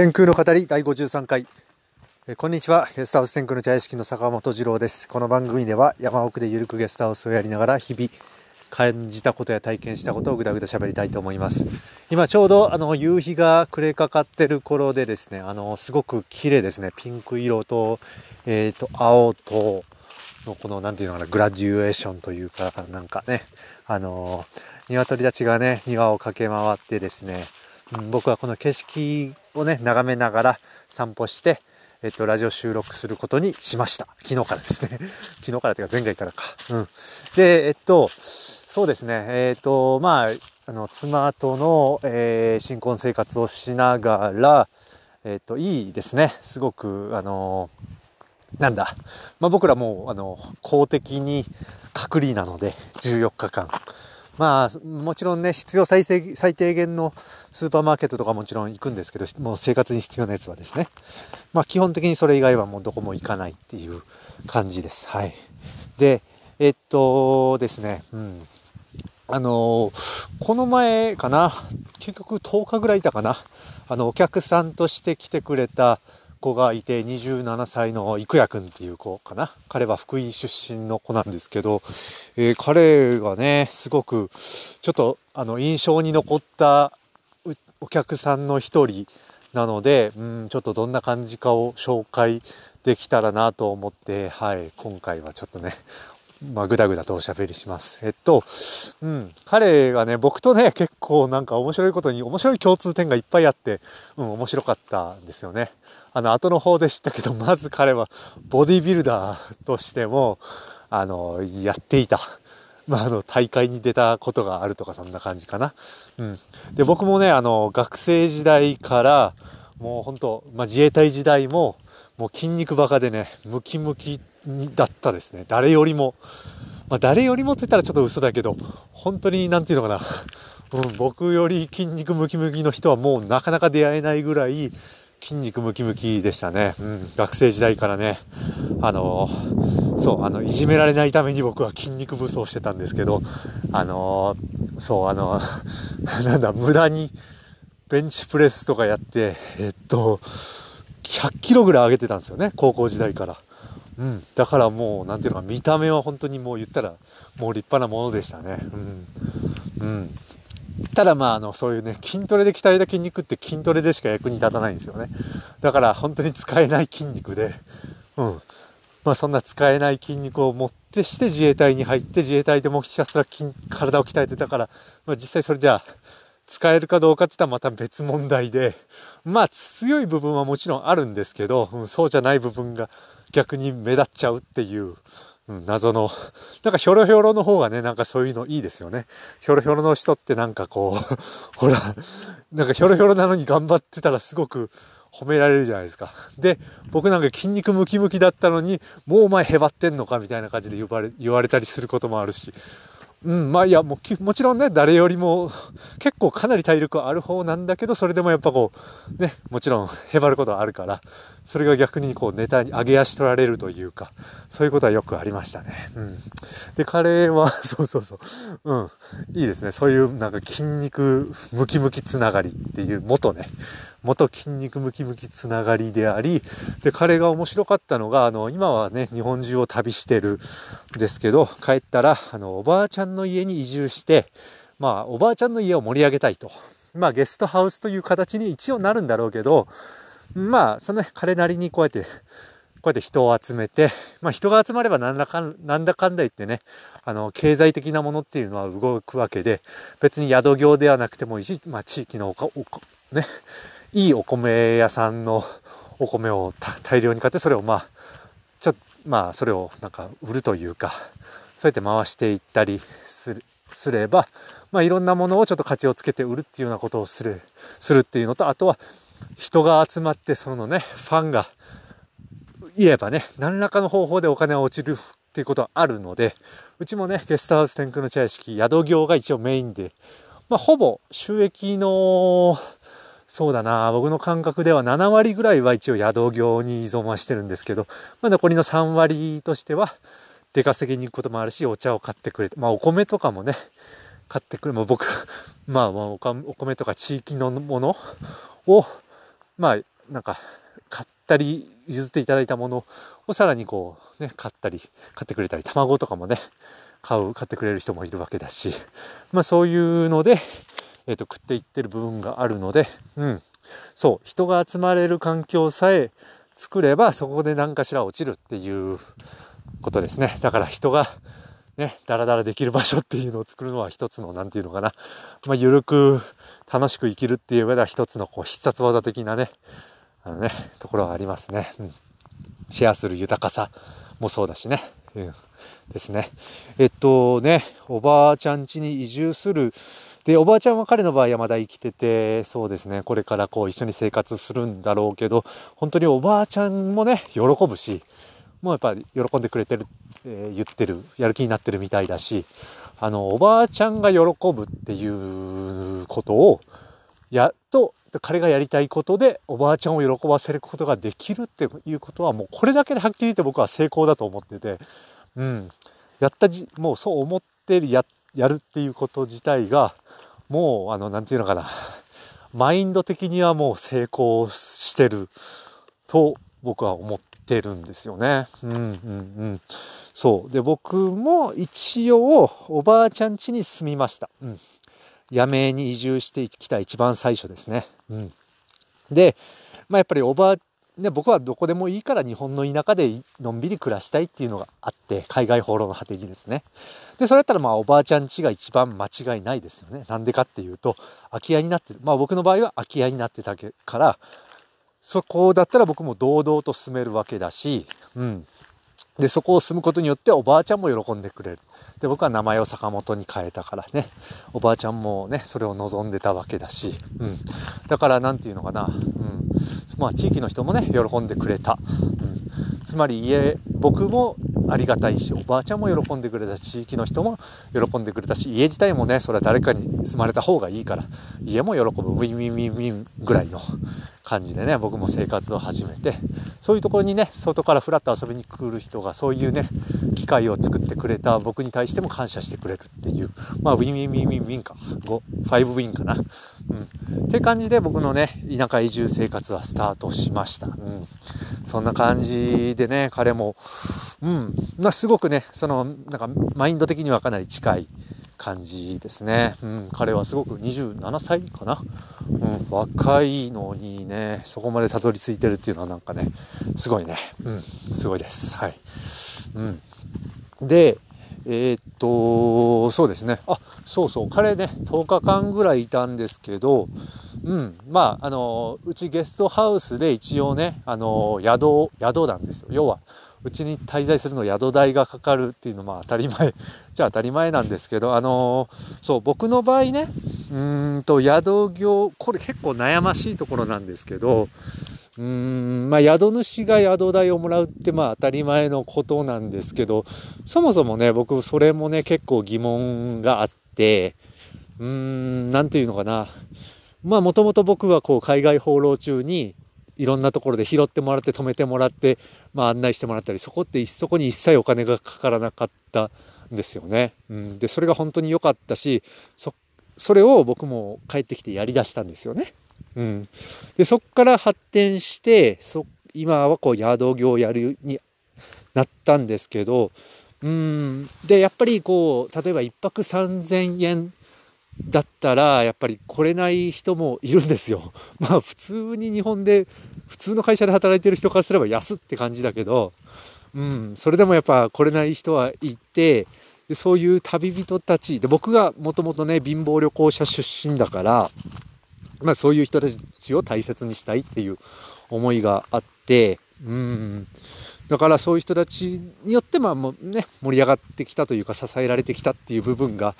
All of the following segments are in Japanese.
天空の語り第53回えこんにちは。ゲストハウス天空の茶屋敷の坂本二郎です。この番組では山奥でゆるくゲストハウスをやりながら日々感じたことや体験したことをぐだぐだ喋りたいと思います。今ちょうどあの夕日が暮れかかってる頃でですねあのすごく綺麗ですね。ピンク色とえっ、ー、と青とのこの何て言うのかなグラデュエーションというかなんかねあの鶏たちがね庭を駆け回ってですね僕はこの景色をね、眺めながら散歩して、えっと、ラジオ収録することにしました。昨日からですね。昨日からというか前回からか。うん。で、えっと、そうですね。えっと、まあ、あの、妻との、えー、新婚生活をしながら、えっと、いいですね。すごく、あの、なんだ。まあ、僕らもう、あの、公的に隔離なので、14日間。まあ、もちろんね、必要最低最低限のスーパーマーケットとかもちろん行くんですけど、もう生活に必要なやつはですね。まあ、基本的にそれ以外はもうどこも行かないっていう感じです。はい。で、えっとですね、うん。あのこの前かな、結局10日ぐらいいたかな、あの、お客さんとして来てくれた、子がいて27歳の郁也くんっていう子かな彼は福井出身の子なんですけど、えー、彼がねすごくちょっとあの印象に残ったお客さんの一人なのでうんちょっとどんな感じかを紹介できたらなと思って、はい、今回はちょっとねまあ、ぐだぐだとおしゃべりします。えっと、うん、彼がね、僕とね、結構なんか面白いことに、面白い共通点がいっぱいあって、うん、面白かったんですよね。あの、後の方でしたけど、まず彼は、ボディビルダーとしても、あの、やっていた。まあ、あの、大会に出たことがあるとか、そんな感じかな。うん。で、僕もね、あの、学生時代から、もう本当、まあ、自衛隊時代も、もう筋肉バカでね、ムキムキだったですね。誰よりも。まあ、誰よりもって言ったらちょっと嘘だけど、本当になんていうのかな。うん、僕より筋肉ムキムキの人はもうなかなか出会えないぐらい筋肉ムキムキでしたね。うん、学生時代からね。あのそう、あの、いじめられないために僕は筋肉武装してたんですけど、あのそう、あの なんだ、無駄にベンチプレスとかやって、えっと、100キロぐらい上げてたんですよね、高校時代から。うん、だからもう、なんていうのか、見た目は本当にもう言ったら、もう立派なものでしたね。うん。うん。ただまあ、あの、そういうね、筋トレで鍛えた筋肉って筋トレでしか役に立たないんですよね。だから本当に使えない筋肉で、うん。まあそんな使えない筋肉を持ってして自衛隊に入って自衛隊でもひたすら筋体を鍛えてたから、まあ実際それじゃあ、使えるかどうかって言ったらまた別問題で、まあ強い部分はもちろんあるんですけど、うん、そうじゃない部分が逆に目立っちゃうっていう、うん、謎の、なんかひょろひょろの方がね、なんかそういうのいいですよね。ひょろひょろの人ってなんかこう、ほら、なんかひょろひょろなのに頑張ってたらすごく褒められるじゃないですか。で、僕なんか筋肉ムキムキだったのに、もうお前へばってんのかみたいな感じで言われ言われたりすることもあるし、うん、まあいや、もう、もちろんね、誰よりも、結構かなり体力ある方なんだけど、それでもやっぱこう、ね、もちろん、へばることはあるから、それが逆にこう、ネタに上げ足取られるというか、そういうことはよくありましたね。うん。で、彼は、そうそうそう、うん、いいですね。そういうなんか筋肉ムキムキつながりっていう元ね、元筋肉ムキムキつながりであり、で、彼が面白かったのが、あの、今はね、日本中を旅してるんですけど、帰ったら、あの、おばあちゃんの家に移住して、まあ、おばあちゃんの家を盛り上げたいと。まあ、ゲストハウスという形に一応なるんだろうけど、まあ、その、彼なりにこうやって、こうやって人を集めて、まあ人が集まればなんだかんなんだかんだ言ってね、あの、経済的なものっていうのは動くわけで、別に宿業ではなくてもいいし、まあ地域の、ね、いいお米屋さんのお米を大量に買って、それをまあ、ちょっと、まあ、それをなんか売るというか、そうやって回していったりするすれば、まあ、いろんなものをちょっと価値をつけて売るっていうようなことをする、するっていうのと、あとは人が集まって、そのね、ファンがいればね、何らかの方法でお金が落ちるっていうことはあるので、うちもね、ゲストハウス天空の茶屋敷、宿業が一応メインで、まあ、ほぼ収益のそうだな、僕の感覚では7割ぐらいは一応宿業に依存はしてるんですけど、まあ、残りの3割としては、出稼ぎに行くこともあるし、お茶を買ってくれて、まあお米とかもね、買ってくれ、まあ僕、まあお米とか地域のものを、まあなんか買ったり譲っていただいたものをさらにこうね買ったり買ってくれたり卵とかもね買う買ってくれる人もいるわけだしまあそういうので、えーと、食っていってる部分があるのでうん。そう人が集まれる環境さえ作ればそこで何かしら落ちるっていうことですね。だから人がね、ダラダラできる場所っていうのを作るのは一つの、何て言うのかな、まあ、ゆるく楽しく生きるっていう上では一つのこう必殺技的なね、あのね、ところはありますね。うん。シェアする豊かさもそうだしね。うん。ですね。えっとね、おばあちゃん家に移住する。で、おばあちゃんは彼の場合はまだ生きてて、そうですね、これからこう一緒に生活するんだろうけど、本当におばあちゃんもね、喜ぶし、もうやっぱり喜んでくれてる、えー、言ってる、やる気になってるみたいだし、あの、おばあちゃんが喜ぶっていうことを、やっと彼がやりたいことでおばあちゃんを喜ばせることができるっていうことはもうこれだけではっきり言って僕は成功だと思ってて、うん、やったじもうそう思ってややるっていうこと自体がもうあの何て言うのかな。マインド的にはもう成功してると僕は思ってるんですよね。うんうんうん。そうで僕も一応おばあちゃん家に住みました。うん八女に移住してきた一番最初ですね。うん、で、まあ、やっぱりおばあね、僕はどこでもいいから日本の田舎でのんびり暮らしたいっていうのがあって海外放浪の果てにですねでそれやったらまあおばあちゃん家が一番間違いないですよねなんでかっていうと空き家になってるまあ僕の場合は空き家になってたからそこだったら僕も堂々と進めるわけだし、うん、でそこを進むことによっておばあちゃんも喜んでくれる。で僕は名前を坂本に変えたからね。おばあちゃんもねそれを望んでたわけだし、うん、だから何て言うのかな、うん。まあ、地域の人もね喜んでくれた、うん、つまり家僕もありがたいしおばあちゃんも喜んでくれたし地域の人も喜んでくれたし家自体もねそれは誰かに住まれた方がいいから家も喜ぶウィンウィンウィンウィンぐらいの感じでね僕も生活を始めてそういうところにね外からフラッと遊びに来る人がそういうね機会を作ってくれた僕に対しても感謝してくれるっていうまあウィンウィンウィンウィンウィンか5 5ウィンかな。うん。って感じで僕のね田舎移住生活はスタートしました。うん。そんな感じでね彼もうんまあすごくねそのなんかマインド的にはかなり近い感じですね。うん、彼はすごく27歳かな、うん、若いのにね、そこまでたどり着いてるっていうのはなんかね、すごいね。うん、すごいです。はい。うん。で、えー、っと、そうですね。あ、そうそう、彼ね、10日間ぐらいいたんですけど、うん、まあ、あの、うちゲストハウスで一応ね、あの、宿、宿なんですよ。要は、うちに滞在するの宿代がかかるっていうのは当たり前。じゃあ当たり前なんですけどあのー、そう僕の場合ねうんと宿業これ結構悩ましいところなんですけどうんまあ宿主が宿代をもらうってまあ当たり前のことなんですけどそもそもね僕それもね結構疑問があってうーん何て言うのかな。まあもともと僕はこう海外放浪中にいろんなところで拾ってもらって止めてもらって、まあ、案内してもらったりそこってそこに一切お金がかからなかったんですよね。うん、でそれが本当に良かったしそそれを僕も帰ってきてやりだしたんですよね。うん、でそこから発展してそ今はこう宿業をやるになったんですけどうんでやっぱりこう例えば1泊3,000円だったらやっぱり来れない人もいるんですよ。まあ普通に日本で普通の会社で働いてる人からすれば安って感じだけど、うん、それでもやっぱ来れない人はいてでそういう旅人たちで僕がもともとね貧乏旅行者出身だから、まあ、そういう人たちを大切にしたいっていう思いがあってうんだからそういう人たちによってまあもうね盛り上がってきたというか支えられてきたっていう部分が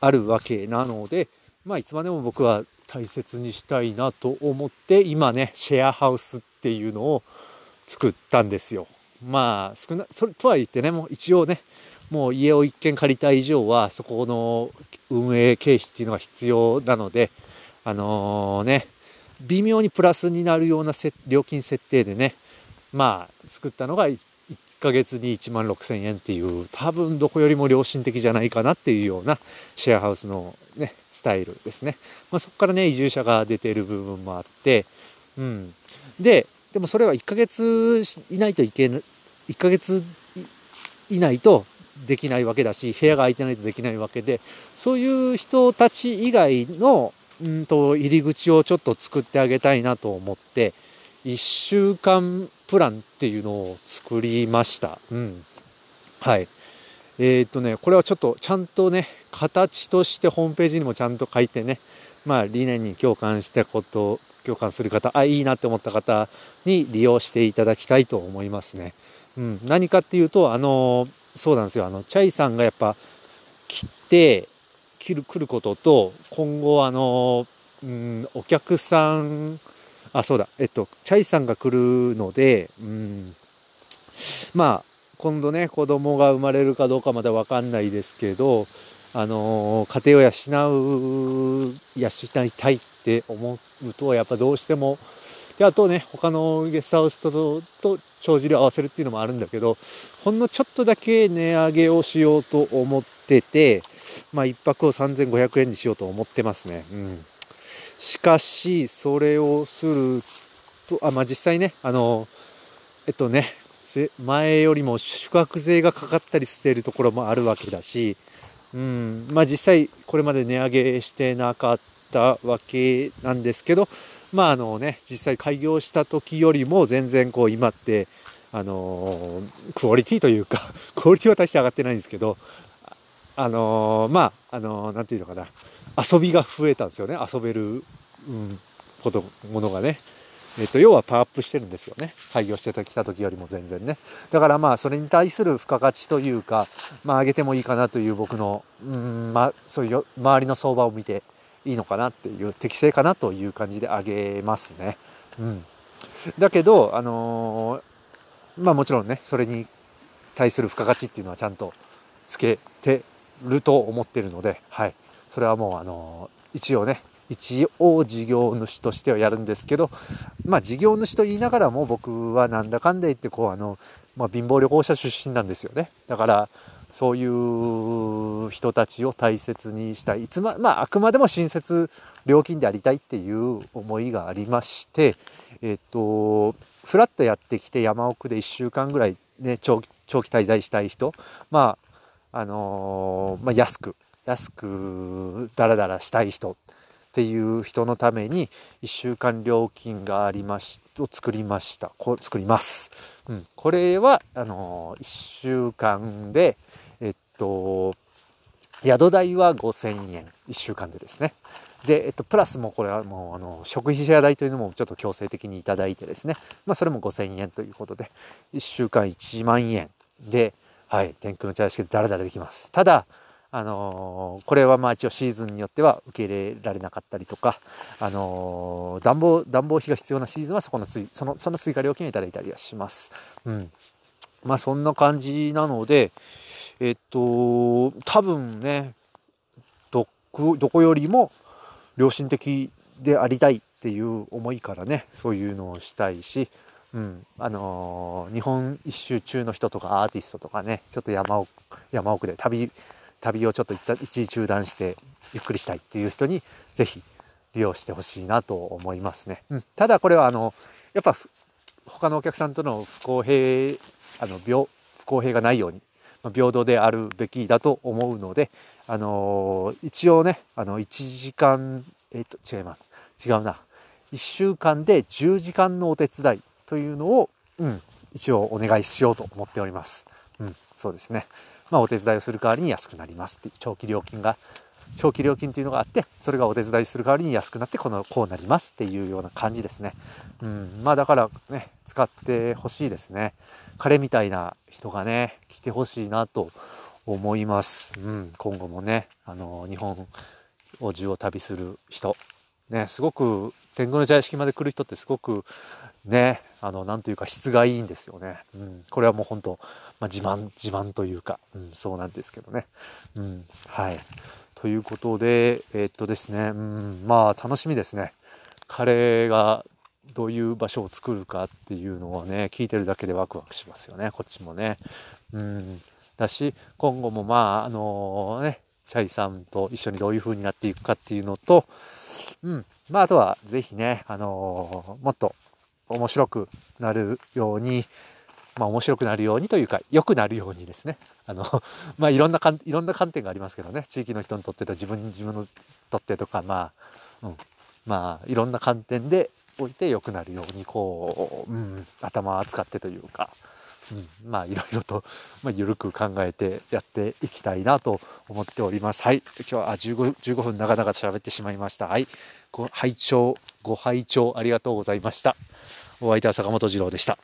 あるわけなので、まあ、いつまでも僕は大切にしたいなと思って今ねシェアハウスっていうのを作ったんですよ。まあ少なそれとは言ってねもう一応ねもう家を一軒借りた以上はそこの運営経費っていうのが必要なのであのー、ね微妙にプラスになるような料金設定でねまあ作ったのが1ヶ月に1万6000円っていう多分どこよりも良心的じゃないかなっていうようなシェアハウスのねスタイルですね、まあ、そこからね移住者が出ている部分もあってうん。で、でもそれは1ヶ月いないといけない、1ヶ月以内とできないわけだし、部屋が空いてないとできないわけで、そういう人たち以外の、うんと、入り口をちょっと作ってあげたいなと思って、1週間プランっていうのを作りました。うん。はい。えーっとね、これはちょっとちゃんとね、形としてホームページにもちゃんと書いてね、まあ理念に共感したこと、共感する方、あ、いいなって思った方に利用していただきたいと思いますね。うん。何かっていうと、あの、そうなんですよ。あの、チャイさんがやっぱ切って、切る、来ることと、今後あの、うん、お客さん、あ、そうだ、えっと、チャイさんが来るので、うん、まあ、今度ね、子供が生まれるかどうかまだわかんないですけど、あの家庭を養う、養いたいって思うと、やっぱどうしても、で、あとね、他のゲストハウスと、と帳尻を合わせるっていうのもあるんだけど、ほんのちょっとだけ値上げをしようと思ってて、まあ、一泊を3500円にしようと思ってますね。うん。しかし、それをすると、あ、まあ、実際ね、あの、えっとね、前よりも宿泊税がかかったりしているところもあるわけだし、うん、まあ実際これまで値上げしてなかったわけなんですけど、まああのね、実際開業した時よりも全然こう今って、あのクオリティというか、クオリティは大して上がってないんですけど、あのまあ、あのなんていうのかな、遊びが増えたんですよね、遊べる、うん、こと、ものがね。えっと、要はパワーアップしてるんですよね。開業してきた時よりも全然ね。だからまあ、それに対する付加価値というか、まあ、上げてもいいかなという僕の、うん、まあ、そういう周りの相場を見ていいのかなっていう、適正かなという感じで上げますね。うん。だけど、あのーまあもちろんね、それに対する付加価値っていうのはちゃんとつけてると思ってるので、はい。それはもう、あの一応ね、一応事業主としてはやるんですけど、まあ事業主と言いながらも僕はなんだかんだ言ってこうあの、まあ、貧乏旅行者出身なんですよね。だからそういう人たちを大切にしたい。いつま、まああくまでも親切料金でありたいっていう思いがありまして、えっと、フラッとやってきて山奥で1週間ぐらいね、長期長期滞在したい人、まあ、あのーまあ安く、安くダラダラしたい人っていう人のために1週間料金がありましを作りました。こ作ります、うん、これはあの1週間でえっと宿代は5000円。1週間でですね。で、えっと、プラスもこれはもうあの食費シェア代というのもちょっと強制的にいただいてですね。まあそれも5000円ということで1週間1万円ではい天空の茶屋敷でダラダラできます。ただあのーこれはまあ一応シーズンによっては受け入れられなかったりとか、あのー暖房、暖房費が必要なシーズンはそこのつ、その、その追加料金をいただいたりはします。うん。まあそんな感じなので、えっと、多分ね、どこ、どこよりも良心的でありたいっていう思いからね、そういうのをしたいし、うん、あのー日本一周中の人とかアーティストとかね、ちょっと山奥、山奥で旅、旅をちょっと一時中断してゆっくりしたいっていう人にぜひ利用してほしいなと思いますね。うん、ただこれはあのやっぱ他のお客さんとの不公平あの病不公平がないようにまあ平等であるべきだと思うので、あのー一応ねあの1時間えっ、と違います違うな1週間で10時間のお手伝いというのを、うん、一応お願いしようと思っております。うん、そうですね。まあ、お手伝いをする代わりに安くなりますっていう長期料金が長期料金っていうのがあってそれがお手伝いする代わりに安くなってこのこうなりますっていうような感じですね。うん、まあだからね使ってほしいですね。彼みたいな人がね来てほしいなと思います。うん、今後もねあの日本を中を旅する人ねすごく天狗の茶屋敷まで来る人ってすごくねあのなんというか質がいいんですよね。うん、これはもう本当まあ、自慢自慢というか、うん、そうなんですけどね。うん、はいということでえーっとですね、うん、まあ楽しみですね。彼がどういう場所を作るかっていうのをね聞いてるだけでワクワクしますよねこっちもね。うん、だし今後もまああのねチャイさんと一緒にどういう風になっていくかっていうのと、うん、まあ、あとはぜひね、あのー、もっと面白くなるように、まあ面白くなるようにというか、良くなるようにですね。あの、まあいろんなかん、いろんな観点がありますけどね。地域の人にとってと自分、自分のとってとか、まあ、うん。まあいろんな観点でおいて良くなるように、こう、うん、頭を使ってというか、うん、まあいろいろと、まあ、緩く考えてやっていきたいなと思っております。はい。今日はあ 15, 15分長々と喋ってしまいました。はい。ご拝聴、ご拝聴ありがとうございました。お相手は坂本二郎でした。